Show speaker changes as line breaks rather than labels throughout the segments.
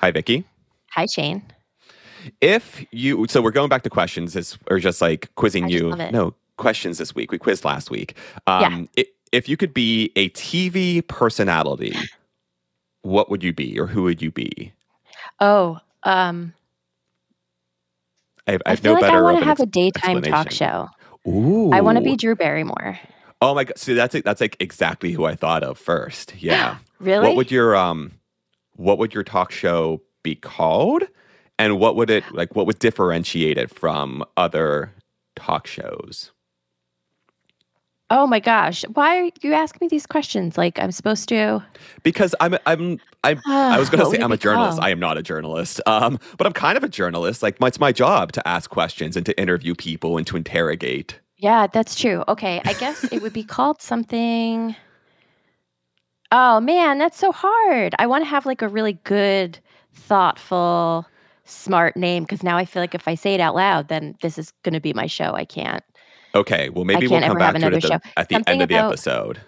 Hi, Vicky.
Hi, Shane.
If you, so we're going back to questions, or just like quizzing
I
you. No, questions this week. We quizzed last week. Um, i- if you could be a TV personality, what would you be, or who would you be?
Oh, um,
I have, I
I, feel
no
like
better.
I want to have a daytime talk show.
Ooh.
I want to be Drew Barrymore.
Oh my god! See, that's that's like exactly who I thought of first. Yeah.
Really?
What would your um, what would your talk show be called, and what would it like? What would differentiate it from other talk shows?
oh my gosh. Why are you asking me these questions? Like I'm supposed to.
Because I'm I'm I'm I was going to say I'm a journalist.
called?
I am not a journalist. Um, but I'm kind of a journalist. Like, it's my job to ask questions and to interview people and to interrogate.
Yeah, that's true. Okay, I guess it would be called something. Oh man, that's so hard. I want to have like a really good, thoughtful, smart name because now I feel like if I say it out loud, then this is going to be my show. I can't.
Okay, well maybe we'll come
have
back to it at the, at the end of the
about-
episode.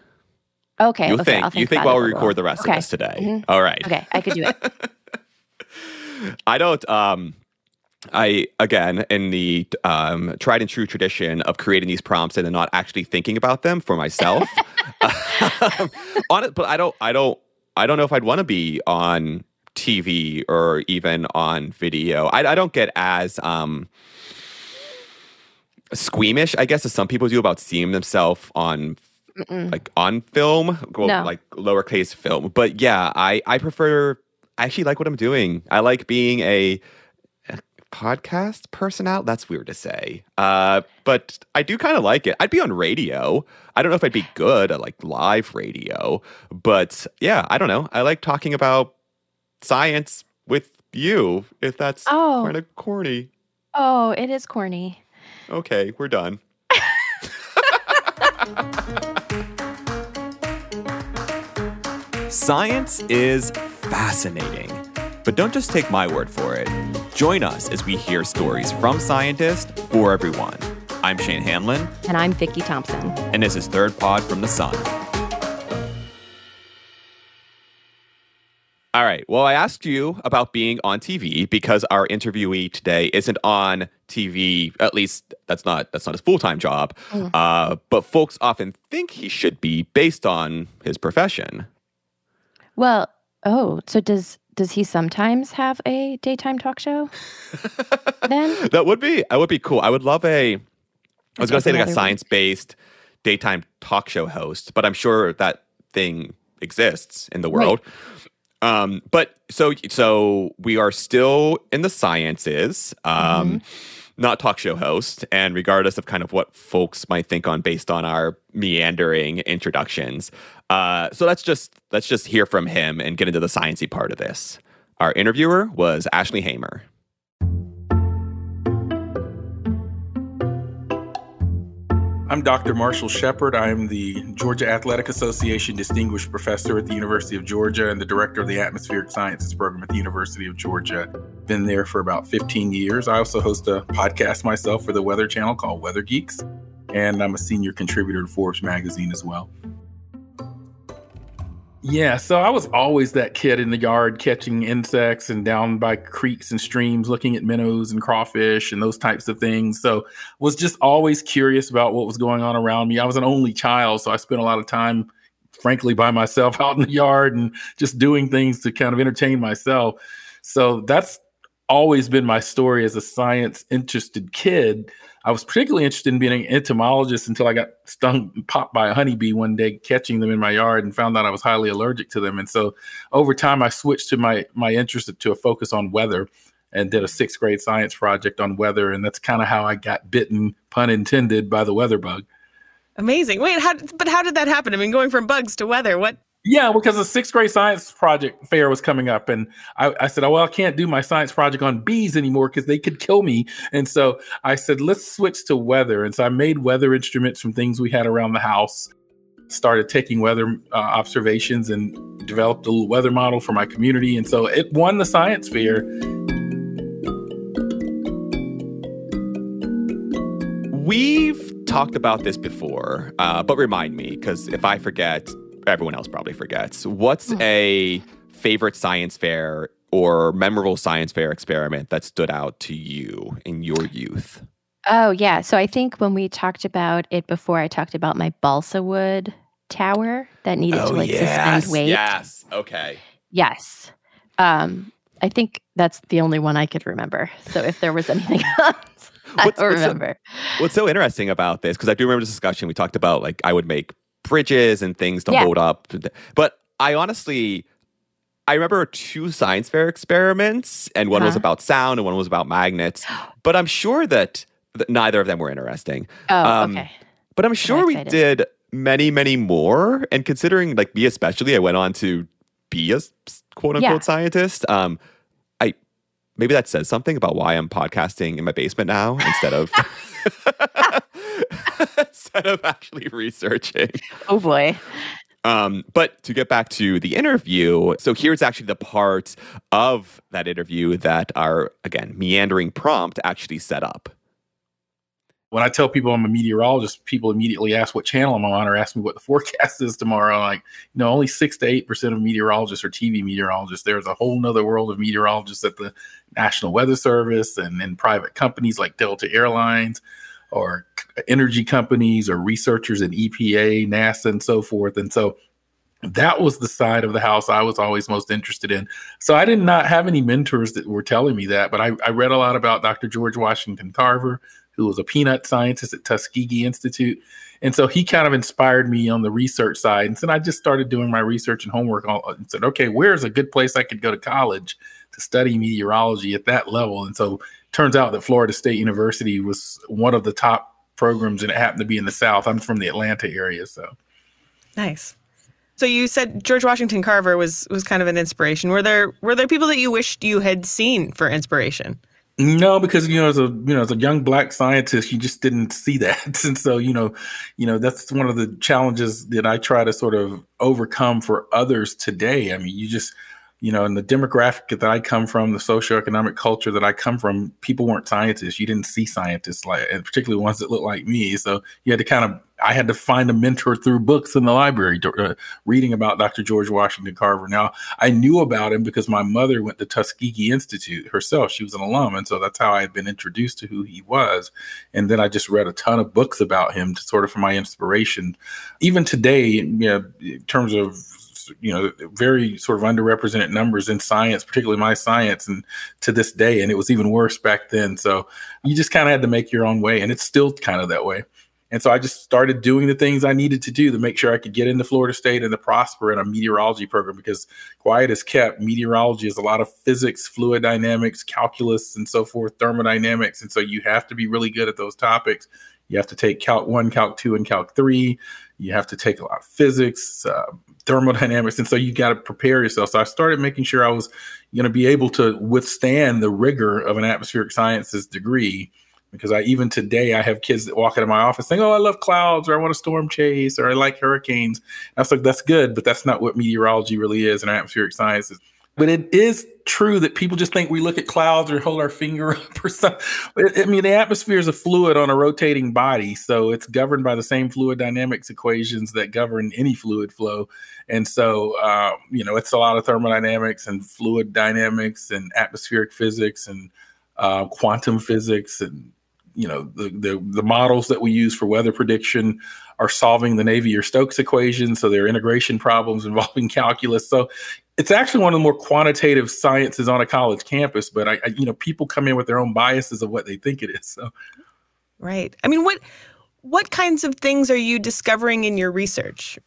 Okay,
You
okay,
think
I'll
you think while we record the rest
okay.
of this today.
Mhm.
All right.
Okay, I could do it.
I don't. Um, I again in the um, tried and true tradition of creating these prompts and then not actually thinking about them for myself. um, on it, but I don't. I don't. I don't know if I'd want to be on TV or even on video. I, I don't get as um, squeamish, I guess, as some people do about seeing themselves on
Mm-mm.
like on film, well,
No.
like lowercase film. But yeah, I I prefer. I actually like what I'm doing. I like being a, a podcast person out. That's weird to say, uh, but I do kind of like it. I'd be on radio. I don't know if I'd be good at like live radio, but yeah, I don't know. I like talking about science with you. If that's
Oh.
kind of corny.
Oh, it is corny.
Okay, we're done. Science is fascinating, but don't just take my word for it. Join us as we hear stories from scientists for everyone. I'm Shane Hanlon,
And I'm Vicki Thompson.
and this is Third Pod from the Sun. All right. Well, I asked you about being on TV because our interviewee today isn't on TV. At least that's not that's not his full time job.
Mm.
Uh, but folks often think he should be based on his profession.
Well, oh, so does does he sometimes have a daytime talk show? then
That would be that would be cool. I would love a. I was going to say like a science based daytime talk show host, but I'm sure that thing exists in the
Right.
world. Um, but so so we are still in the sciences, um, not talk show host, and regardless of kind of what folks might think on based on our meandering introductions. Uh, so let's just let's just hear from him and get into the sciencey part of this. Our interviewer was Ashley Hamer.
I'm Dr. Marshall Shepherd. I'm the Georgia Athletic Association Distinguished Professor at the University of Georgia and the Director of the Atmospheric Sciences Program at the University of Georgia. Been there for about 15 years. I also host a podcast myself for the Weather Channel called Weather Geeks, and I'm a senior contributor to Forbes magazine as well. Yeah, so I was always that kid in the yard catching insects and down by creeks and streams looking at minnows and crawfish and those types of things. So was just always curious about what was going on around me. I was an only child, so I spent a lot of time frankly by myself out in the yard and just doing things to kind of entertain myself. So that's always been my story as a science interested kid. I was particularly interested in being an entomologist until I got stung, popped by a honeybee one day, catching them in my yard, and found out I was highly allergic to them. And so, over time, I switched to my my interest to a focus on weather, and did a sixth grade science project on weather, and that's kind of how I got bitten, pun intended, by the weather bug.
Amazing. Wait, how, but how did that happen? I mean, going from bugs to weather, what?
Yeah, because the sixth grade science project fair was coming up, and I, I said, oh, "Well, I can't do my science project on bees anymore because they could kill me." And so I said, "Let's switch to weather." And so I made weather instruments from things we had around the house. Started taking weather uh, observations and developed a little weather model for my community, and so it won the science fair.
We've talked about this before, uh, but remind me because if I forget, everyone else probably forgets. What's
Hmm.
a favorite science fair or memorable science fair experiment that stood out to you in your youth?
Oh, yeah. So I think when we talked about it before, I talked about my balsa wood tower that needed to like suspend weight.
Oh, Yes. Okay.
Yes. Um, I think that's the only one I could remember. So if there was anything else, I
What's-
don't
what's
remember.
What's so interesting about this, because I do remember this discussion, we talked about like I would make bridges and things to
Yeah.
hold up. But I honestly, I remember two science fair experiments, and one was
Uh-huh.
about sound and one was about magnets. But I'm sure that, that neither of them were interesting.
Oh,
Um,
okay.
But I'm sure we did many, many more. And considering like me especially, I went on to be a quote unquote
Yeah.
scientist. Um, maybe that says something about why I'm podcasting in my basement now instead of instead of actually researching.
Oh boy.
Um, but to get back to the interview, so here's actually the part of that interview that our again meandering prompt actually set up.
When I tell people I'm a meteorologist, people immediately ask what channel I'm on or ask me what the forecast is tomorrow. Like, you know, only six to eight percent of meteorologists are TV meteorologists. There's a whole nother world of meteorologists at the National Weather Service and in private companies like Delta Airlines or energy companies or researchers in EPA, NASA, and so forth. And so that was the side of the house I was always most interested in. So I did not have any mentors that were telling me that, but I, I read a lot about Dr. George Washington Carver, who was a peanut scientist at Tuskegee Institute. And so he kind of inspired me on the research side. And so I just started doing my research and homework and said, okay, where's a good place I could go to college to study meteorology at that level? And so turns out that Florida State University was one of the top programs and it happened to be in the South. I'm from the Atlanta area. So
Nice. So you said George Washington Carver was was kind of an inspiration. Were there were there people that you wished you had seen for inspiration?
No, because you know, as a you know, as a young black scientist, you just didn't see that, and so you know, you know, that's one of the challenges that I try to sort of overcome for others today. I mean, you just, you know, in the demographic that I come from, the socioeconomic culture that I come from, people weren't scientists. You didn't see scientists like, and particularly ones that look like me. So you had to kind of, I had to find a mentor through books in the library, uh, reading about Dr. George Washington Carver. Now, I knew about him because my mother went to Tuskegee Institute herself. She was an alum. And so that's how I had been introduced to who he was. And then I just read a ton of books about him to sort of for my inspiration. Even today, you know, in terms of you know very sort of underrepresented numbers in science particularly my science and to this day and it was even worse back then so you just kind of had to make your own way and it's still kind of that way and so I just started doing the things I needed to do to make sure I could get into Florida State and to prosper in a meteorology program because quiet is kept, meteorology is a lot of physics, fluid dynamics, calculus, and so forth, thermodynamics. And so you have to be really good at those topics. You have to take Calc 1, Calc 2, and Calc 3. You have to take a lot of physics, uh, thermodynamics. And so you got to prepare yourself. So I started making sure I was going to be able to withstand the rigor of an atmospheric sciences degree because I even today I have kids that walk into my office saying, "Oh, I love clouds," or "I want a storm chase," or "I like hurricanes." And I was like, "That's good, but that's not what meteorology really is in atmospheric sciences." But it is true that people just think we look at clouds or hold our finger up or something. I mean, the atmosphere is a fluid on a rotating body, so it's governed by the same fluid dynamics equations that govern any fluid flow. And so, um, you know, it's a lot of thermodynamics and fluid dynamics and atmospheric physics and uh, quantum physics and you know the, the the models that we use for weather prediction are solving the Navier Stokes equation, so there are integration problems involving calculus. So it's actually one of the more quantitative sciences on a college campus. But I, I, you know, people come in with their own biases of what they think it is. So
Right. I mean, what what kinds of things are you discovering in your research?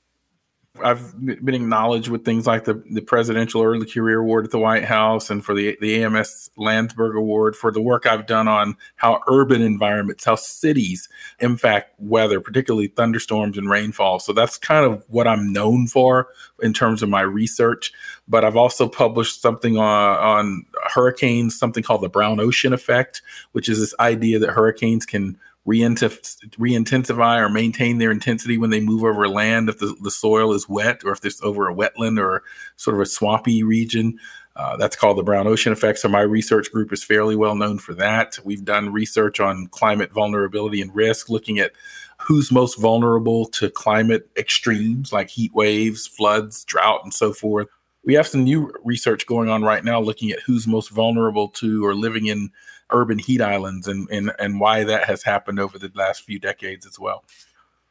I've been acknowledged with things like the, the Presidential Early Career Award at the White House and for the, the AMS Landsberg Award for the work I've done on how urban environments, how cities impact weather, particularly thunderstorms and rainfall. So that's kind of what I'm known for in terms of my research. But I've also published something on, on hurricanes, something called the Brown Ocean Effect, which is this idea that hurricanes can re-intensify or maintain their intensity when they move over land if the, the soil is wet or if there's over a wetland or sort of a swampy region. Uh, that's called the brown ocean effect. So my research group is fairly well known for that. We've done research on climate vulnerability and risk, looking at who's most vulnerable to climate extremes like heat waves, floods, drought, and so forth. we have some new research going on right now looking at who's most vulnerable to or living in urban heat islands and, and, and why that has happened over the last few decades as well.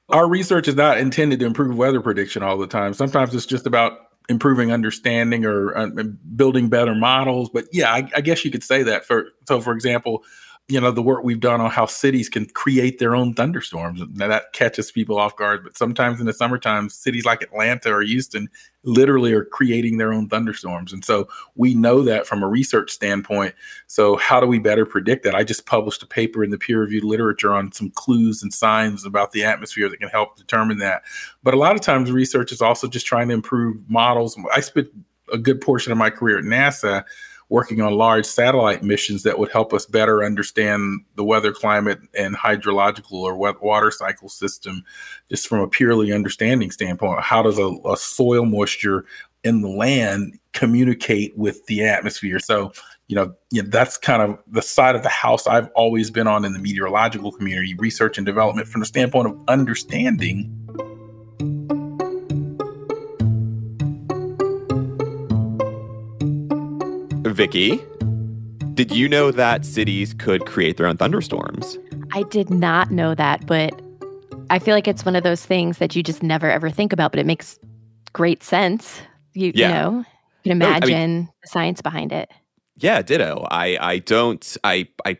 Our research is not intended to improve weather prediction all the time. Sometimes it's just about improving understanding or uh, building better models. But yeah, I, I guess you could say that. For so, for example, you know the work we've done on how cities can create their own thunderstorms. Now that catches people off guard but sometimes in the summertime cities like atlanta or houston literally are creating their own thunderstorms. And so we know that from a research standpoint. So how do we better predict that? I just published a paper in the peer reviewed literature on some clues and signs about the atmosphere that can help determine that. But a lot of times research is also just trying to improve models. I spent a good portion of my career at nasa working on large satellite missions that would help us better understand the weather, climate, and hydrological or water cycle system, just from a purely understanding standpoint. How does a, a soil moisture in the land communicate with the atmosphere? So, you know, you know, that's kind of the side of the house I've always been on in the meteorological community, research and development from the standpoint of understanding
Vicki, did you know that cities could create their own thunderstorms?
I did not know that, but I feel like it's one of those things that you just never ever think about, but it makes great sense. You, yeah. you know, you can imagine no, I mean, the science behind it.
Yeah, ditto. I I don't I I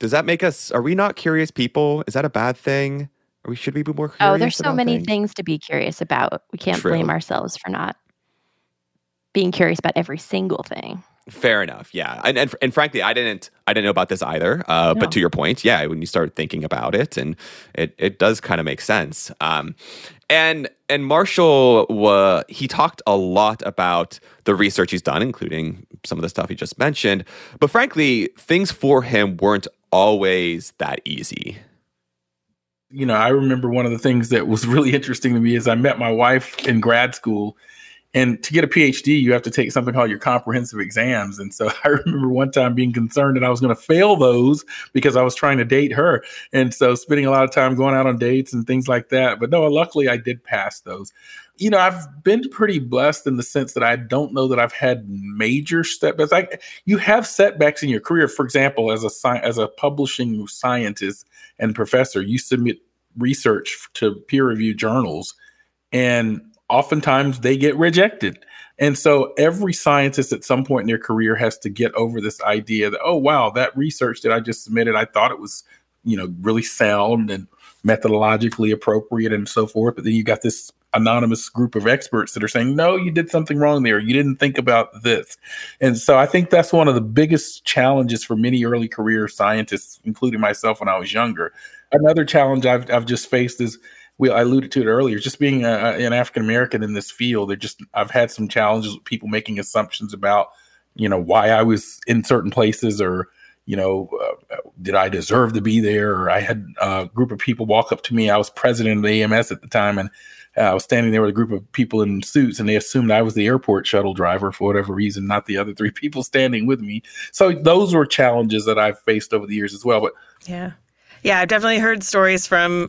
does that make us are we not curious people? Is that a bad thing? Or we should we be more oh, curious?
Oh, there's so many things? things? to be curious about. We can't True. blame ourselves for not being curious about every single thing.
Fair enough. Yeah, and, and and frankly, I didn't I didn't know about this either. Uh, no. But to your point, yeah, when you start thinking about it, and it it does kind of make sense. Um, and and Marshall, uh, he talked a lot about the research he's done, including some of the stuff he just mentioned. But frankly, things for him weren't always that easy.
You know, I remember one of the things that was really interesting to me is I met my wife in grad school and to get a PhD, you have to take something called your comprehensive exams. And so I remember one time being concerned that I was going to fail those because I was trying to date her. And so spending a lot of time going out on dates and things like that. But no, luckily I did pass those. You know, I've been pretty blessed in the sense that I don't know that I've had major setbacks. Like you have setbacks in your career. For example, as a as a publishing scientist and professor, you submit research to peer reviewed journals, and oftentimes they get rejected. And so every scientist at some point in their career has to get over this idea that, oh, wow, that research that I just submitted, I thought it was, you know, really sound and methodologically appropriate and so forth. But then you got this anonymous group of experts that are saying, no, you did something wrong there. You didn't think about this. And so I think that's one of the biggest challenges for many early career scientists, including myself when I was younger. Another challenge I've, I've just faced is we I alluded to it earlier. Just being a, an African American in this field, it just I've had some challenges with people making assumptions about you know why I was in certain places or you know uh, did I deserve to be there or I had a group of people walk up to me. I was president of the AMS at the time and. Uh, I was standing there with a group of people in suits, and they assumed I was the airport shuttle driver for whatever reason, not the other three people standing with me. So those were challenges that I've faced over the years as well. But
yeah, yeah, I've definitely heard stories from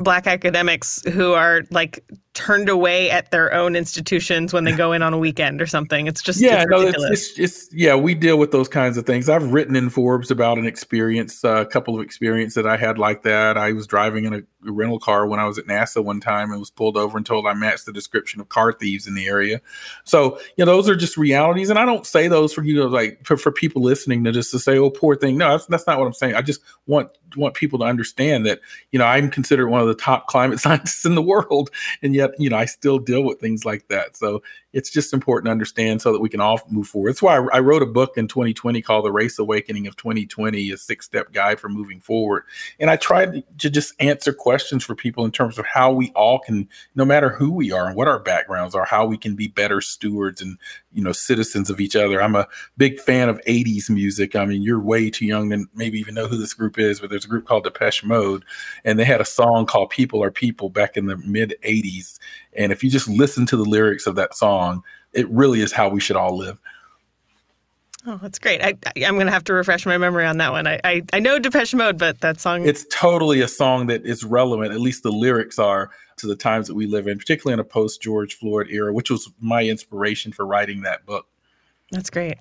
black academics who are like turned away at their own institutions when they go in on a weekend or something. It's just
yeah, it's no, it's, it's, it's, yeah. We deal with those kinds of things. I've written in Forbes about an experience, uh, a couple of experiences that I had like that. I was driving in a rental car when I was at NASA one time and was pulled over and told I matched the description of car thieves in the area. So you know, those are just realities, and I don't say those for you to like for, for people listening to just to say, "Oh, poor thing." No, that's, that's not what I'm saying. I just want want people to understand that you know I'm considered one of the top climate scientists in the world, and yet you know I still deal with things like that. So it's just important to understand so that we can all move forward. That's why I, I wrote a book in 2020 called The Race Awakening of 2020, a six step guide for moving forward. And I tried to just answer questions for people in terms of how we all can, no matter who we are and what our backgrounds are, how we can be better stewards and you know citizens of each other. I'm a big fan of 80s music. I mean, you're way too young to maybe even know who this group is, but there's a group called Depeche Mode, and they had a song called "People Are People" back in the mid 80s. And if you just listen to the lyrics of that song, it really is how we should all live.
Oh, that's great. I, I, am going to have to refresh my memory on that one. I, I, I know Depeche Mode, but that song.
It's totally a song that is relevant, at least the lyrics are, to the times that we live in, particularly in a post George Floyd era, which was my inspiration for writing that book.
That's great.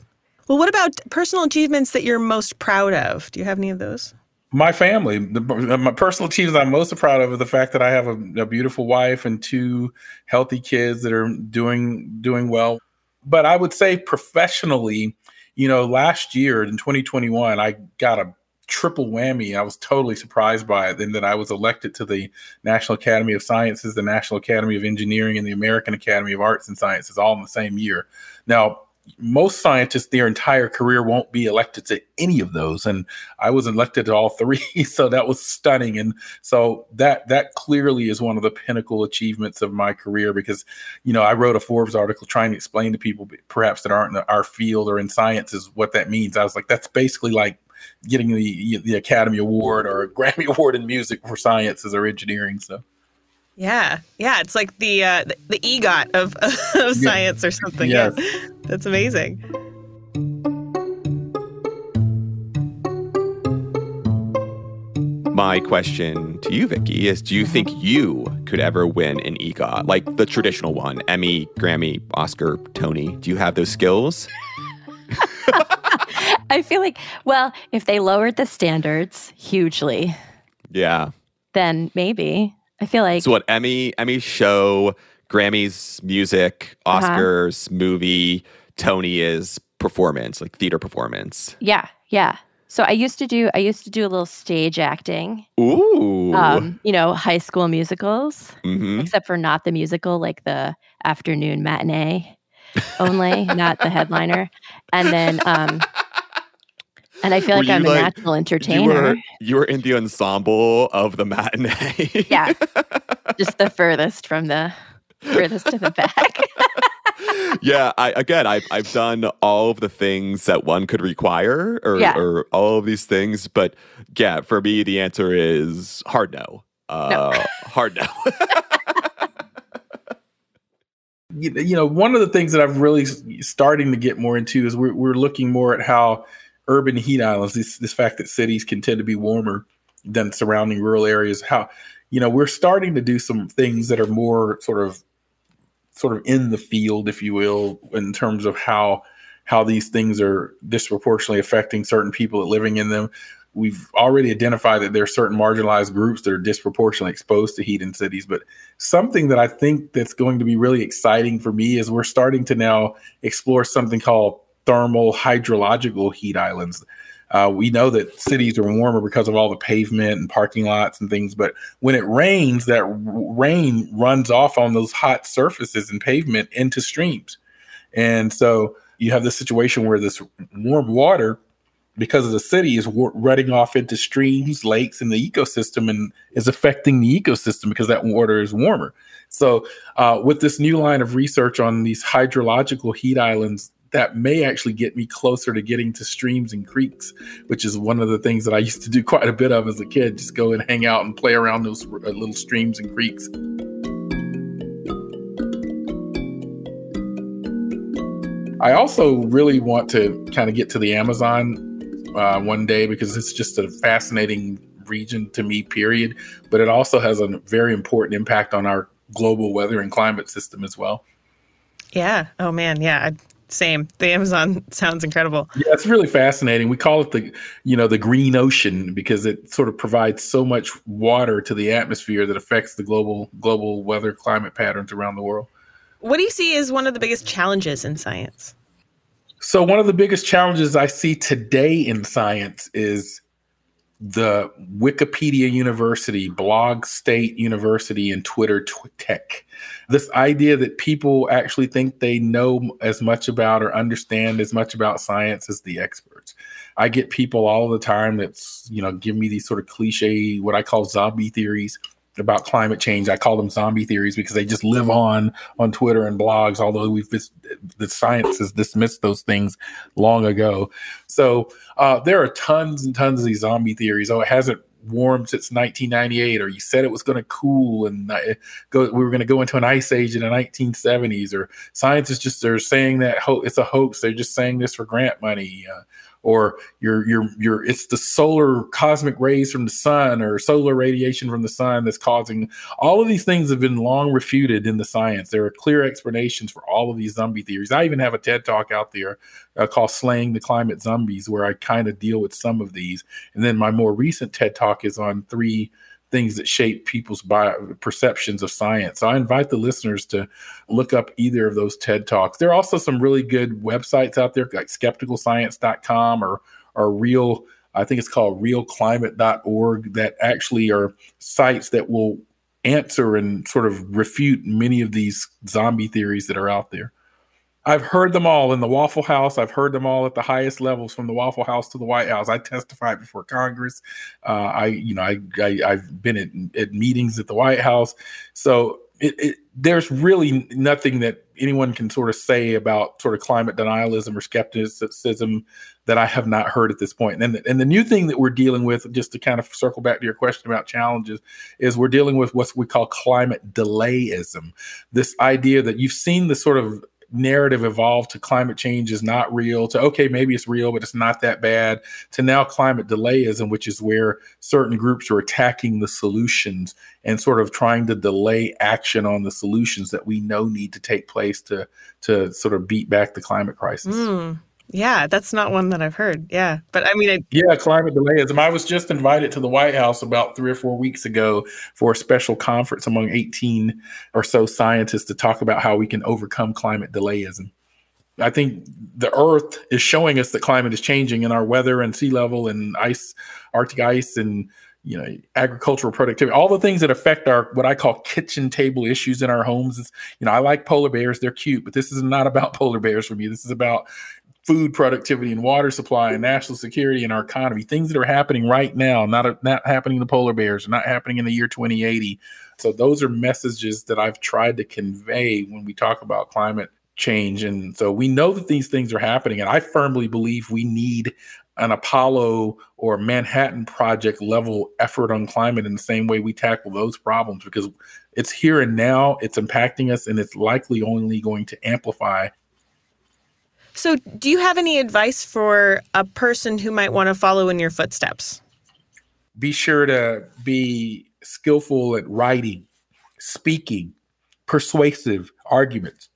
Well, what about personal achievements that you're most proud of? Do you have any of those?
My family, the, my personal achievements I'm most proud of is the fact that I have a, a beautiful wife and two healthy kids that are doing doing well. But I would say professionally, you know, last year in 2021, I got a triple whammy. I was totally surprised by it. And then I was elected to the National Academy of Sciences, the National Academy of Engineering, and the American Academy of Arts and Sciences all in the same year. Now, most scientists their entire career won't be elected to any of those. And i was elected to all three so that was stunning. And so that that clearly is one of the pinnacle achievements of my career because you know i wrote a forbes article trying to explain to people perhaps that aren't in our field or in science is what that means. I was like that's basically like getting the the academy award or a grammy award in music for sciences or engineering so
yeah, yeah, it's like the uh, the, the EGOT of, of science or something. Yes. Yeah, that's amazing.
My question to you, Vicki, is: Do you think you could ever win an EGOT, like the traditional one, Emmy, Grammy, Oscar, Tony? Do you have those skills?
I feel like, well, if they lowered the standards hugely,
yeah,
then maybe. I feel like
so. What Emmy, Emmy show, Grammys music, uh-huh. Oscars uh-huh. movie, Tony is performance, like theater performance.
Yeah, yeah. So I used to do I used to do a little stage acting.
Ooh.
Um, you know, high school musicals, mm-hmm. except for not the musical, like the afternoon matinee only, not the headliner. And then um and I feel like I'm a like, natural entertainer. You
were, you were in the ensemble of the matinee.
yeah. Just the furthest from the furthest to the back.
yeah, I again I've I've done all of the things that one could require or, yeah. or all of these things, but yeah, for me the answer is hard no. Uh no. hard no.
you know, one of the things that I've really starting to get more into is we're we're looking more at how urban heat islands, this this fact that cities can tend to be warmer than surrounding rural areas, how you know we're starting to do some things that are more sort of sort of in the field, if you will, in terms of how how these things are disproportionately affecting certain people that living in them. We've already identified that there are certain marginalized groups that are disproportionately exposed to heat in cities. But something that I think that's going to be really exciting for me is we're starting to now explore something called thermal hydrological heat islands. Uh, we know that cities are warmer because of all the pavement and parking lots and things, but when it rains, that rain runs off on those hot surfaces and pavement into streams. And so you have this situation where this warm water, because of the city, is running off into streams, lakes, and the ecosystem and is affecting the ecosystem because that water is warmer. So, uh, with this new line of research on these hydrological heat islands, that may actually get me closer to getting to streams and creeks, which is one of the things that I used to do quite a bit of as a kid. Just go and hang out and play around those uh, little streams and creeks. I also really want to kind of get to the Amazon uh, one day because it's just a fascinating region to me, period. But it also has a very important impact on our global weather and climate system as well.
Yeah. Oh man. Yeah. Same. The Amazon sounds incredible.
Yeah, it's really fascinating. We call it the, you know, the green ocean because it sort of provides so much water to the atmosphere that affects the global global weather climate patterns around the world.
What do you see as one of the biggest challenges in science?
So one of the biggest challenges I see today in science is the Wikipedia University, Blog State University, and Twitter Tech. This idea that people actually think they know as much about or understand as much about science as the experts. I get people all the time that's, you know, give me these sort of cliche, what I call zombie theories about climate change. I call them zombie theories because they just live on on Twitter and blogs. Although we've the science has dismissed those things long ago. So uh, there are tons and tons of these zombie theories. Oh, it hasn't warmed since 1998, or you said it was going to cool and go, we were going to go into an ice age in the 1970s, or scientists just are saying that ho- it's a hoax. They're just saying this for grant money. Uh, or your your your it's the solar cosmic rays from the sun or solar radiation from the sun that's causing all of these things have been long refuted in the science. There are clear explanations for all of these zombie theories. I even have a ted talk out there uh, called slaying the climate zombies where i kind of deal with some of these. And then my more recent ted talk is on three things that shape people's bio- perceptions of science. So I invite the listeners to look up either of those TED Talks. There are also some really good websites out there like skepticalscience.com or or real I think it's called realclimate.org that actually are sites that will answer and sort of refute many of these zombie theories that are out there. I've heard them all in the Waffle House. I've heard them all at the highest levels, from the Waffle House to the White House. I testified before Congress. Uh, I, you know, I, I have been at, at meetings at the White House. So it, it, there's really nothing that anyone can sort of say about sort of climate denialism or skepticism that I have not heard at this point. And, and the new thing that we're dealing with, just to kind of circle back to your question about challenges, is we're dealing with what we call climate delayism. This idea that you've seen the sort of narrative evolved to climate change is not real to okay maybe it's real but it's not that bad to now climate delayism which is where certain groups are attacking the solutions and sort of trying to delay action on the solutions that we know need to take place to to sort of beat back the climate crisis
mm. Yeah, that's not one that I've heard. Yeah, but I mean, I-
yeah, climate delayism. I was just invited to the White House about three or four weeks ago for a special conference among 18 or so scientists to talk about how we can overcome climate delayism. I think the Earth is showing us that climate is changing, and our weather and sea level and ice, Arctic ice, and you know agricultural productivity all the things that affect our what i call kitchen table issues in our homes is you know i like polar bears they're cute but this is not about polar bears for me this is about food productivity and water supply and national security and our economy, things that are happening right now, not not happening in the polar bears, not happening in the year 2080. So those are messages that I've tried to convey when we talk about climate change. And so we know that these things are happening. And I firmly believe we need an Apollo or Manhattan Project level effort on climate in the same way we tackle those problems because it's here and now, it's impacting us, and it's likely only going to amplify
so, do you have any advice for a person who might want to follow in your footsteps?
Be sure to be skillful at writing, speaking, persuasive arguments.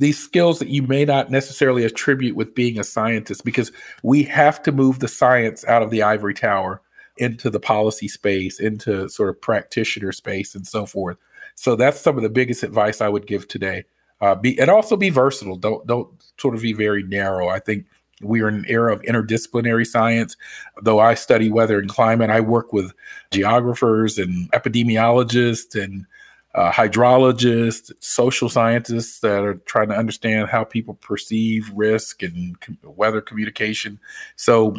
These skills that you may not necessarily attribute with being a scientist, because we have to move the science out of the ivory tower into the policy space, into sort of practitioner space, and so forth. So, that's some of the biggest advice I would give today. Uh, be and also be versatile. Don't don't sort of be very narrow. I think we are in an era of interdisciplinary science. Though I study weather and climate, I work with geographers and epidemiologists and uh, hydrologists, social scientists that are trying to understand how people perceive risk and com- weather communication. So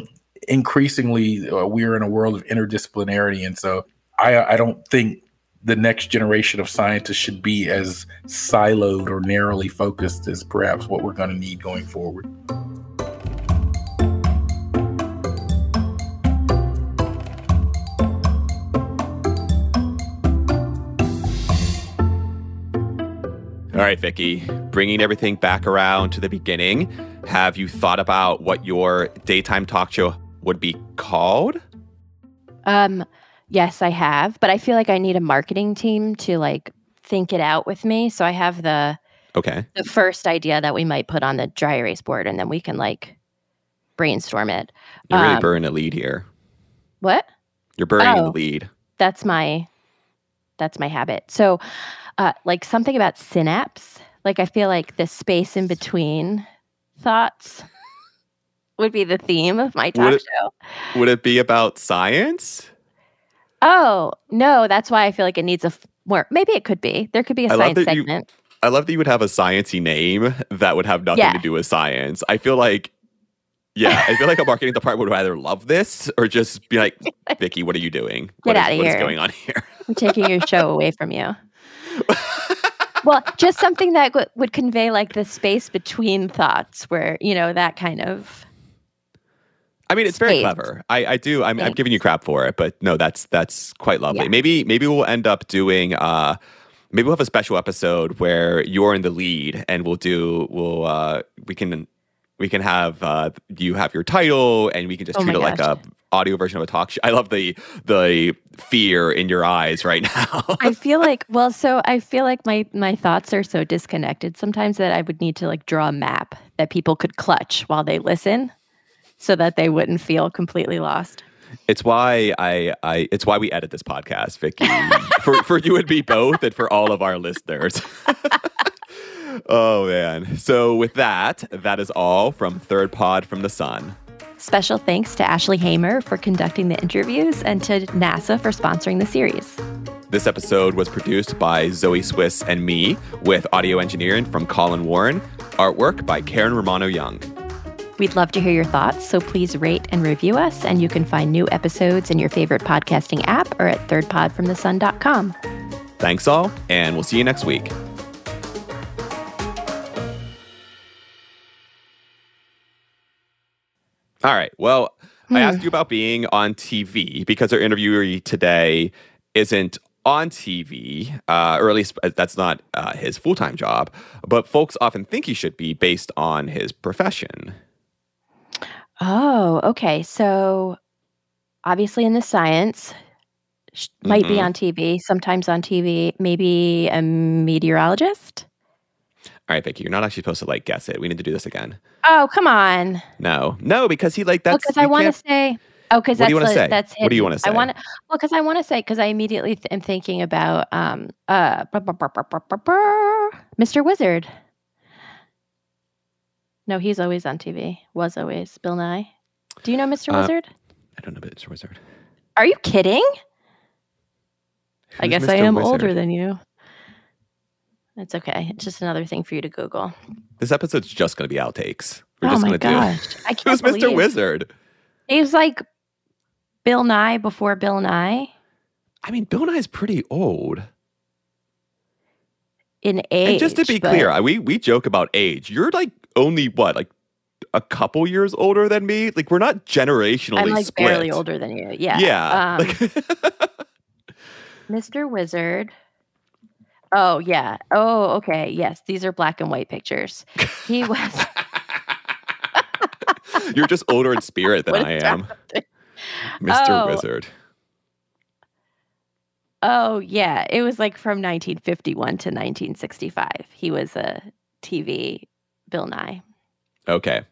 increasingly, uh, we're in a world of interdisciplinarity, and so I, I don't think the next generation of scientists should be as siloed or narrowly focused as perhaps what we're going to need going forward.
All right, Vicki, bringing everything back around to the beginning, have you thought about what your daytime talk show would be called?
Um, Yes, I have, but I feel like I need a marketing team to like think it out with me. So I have the
okay
the first idea that we might put on the dry erase board, and then we can like brainstorm it.
You're really um, burning a lead here.
What?
You're burning oh, the lead.
That's my that's my habit. So, uh, like something about synapse. Like I feel like the space in between thoughts would be the theme of my talk
would it,
show.
Would it be about science?
Oh, no, that's why I feel like it needs a f- more. Maybe it could be. There could be a I science segment.
You, I love that you would have a sciency name that would have nothing yeah. to do with science. I feel like, yeah, I feel like a marketing department would rather love this or just be like, Vicky, what are you doing?
Get
what
out
is,
of here.
What is going on here?
I'm taking your show away from you. well, just something that w- would convey like the space between thoughts where, you know, that kind of
I mean, it's very
Spades.
clever. I, I do. I'm, I'm giving you crap for it, but no, that's that's quite lovely.
Yeah.
Maybe maybe we'll end up doing. uh Maybe we'll have a special episode where you're in the lead, and we'll do. We'll uh we can we can have uh you have your title, and we can just
Oh
treat it like a audio version of a talk show. I love the the fear in your eyes right now.
I feel like well, so I feel like my my thoughts are so disconnected sometimes that I would need to like draw a map that people could clutch while they listen, so that they wouldn't feel completely lost.
It's why I, I it's why we edit this podcast, Vicky, for for you and me both, and for all of our listeners. oh man! So with that, that is all from Third Pod from the Sun.
Special thanks to Ashley Hamer for conducting the interviews and to NASA for sponsoring the series.
This episode was produced by Zoe Swiss and me, with audio engineering from Collin Warren, artwork by Karen Romano Young.
We'd love to hear your thoughts, so please rate and review us. And you can find new episodes in your favorite podcasting app or at thirdpodfromthesun.com.
Thanks all, and we'll see you next week. All right. Well, I asked you about being on TV because our interviewee today isn't on TV, uh, or at least uh, that's not uh, his full time job. But folks often think he should be based on his profession.
Oh, okay. So obviously in the science, sh- might be
Mhm.
on TV, sometimes on TV, maybe a meteorologist.
All right, Vicky, you're not actually supposed to like guess it. We need to do this again.
Oh, come on.
No, no, because he like that's.
because I
you
want to
can't-
say. Oh, because
What do
that's
you wanna
the-
say?
that's
What do you
hidden.
wanna say?
I want to. Well, because I want to say because I immediately th- am thinking about um uh Mr. Wizard. No, he's always on TV. Was always Bill Nye. Do you know Mr.
Uh,
Wizard?
I don't know, but it's a wizard.
Are you kidding? I
Who's
guess I am
Wizard?
older than you. It's okay. It's just another thing for you to Google.
This episode's just going to be outtakes. We're
oh
just going to
gosh! I
do.
can't
Who's Mr. Wizard?
he was like Bill Nye before Bill Nye
I mean, Bill Nye's pretty old.
in age.
and just to be
but-
clear, we we joke about age. You're like only what, like a couple years older than me. Like we're not generationally
I'm like
split.
barely older than you. Yeah.
Yeah.
Um,
like-
Mr. Wizard. Oh yeah. Oh okay. Yes, these are black and white pictures. He was.
You're just older in spirit than I am. Mr.
Oh.
Wizard.
Oh yeah, it was like from 1951 to 1965. He was a TV Bill Nye.
Okay.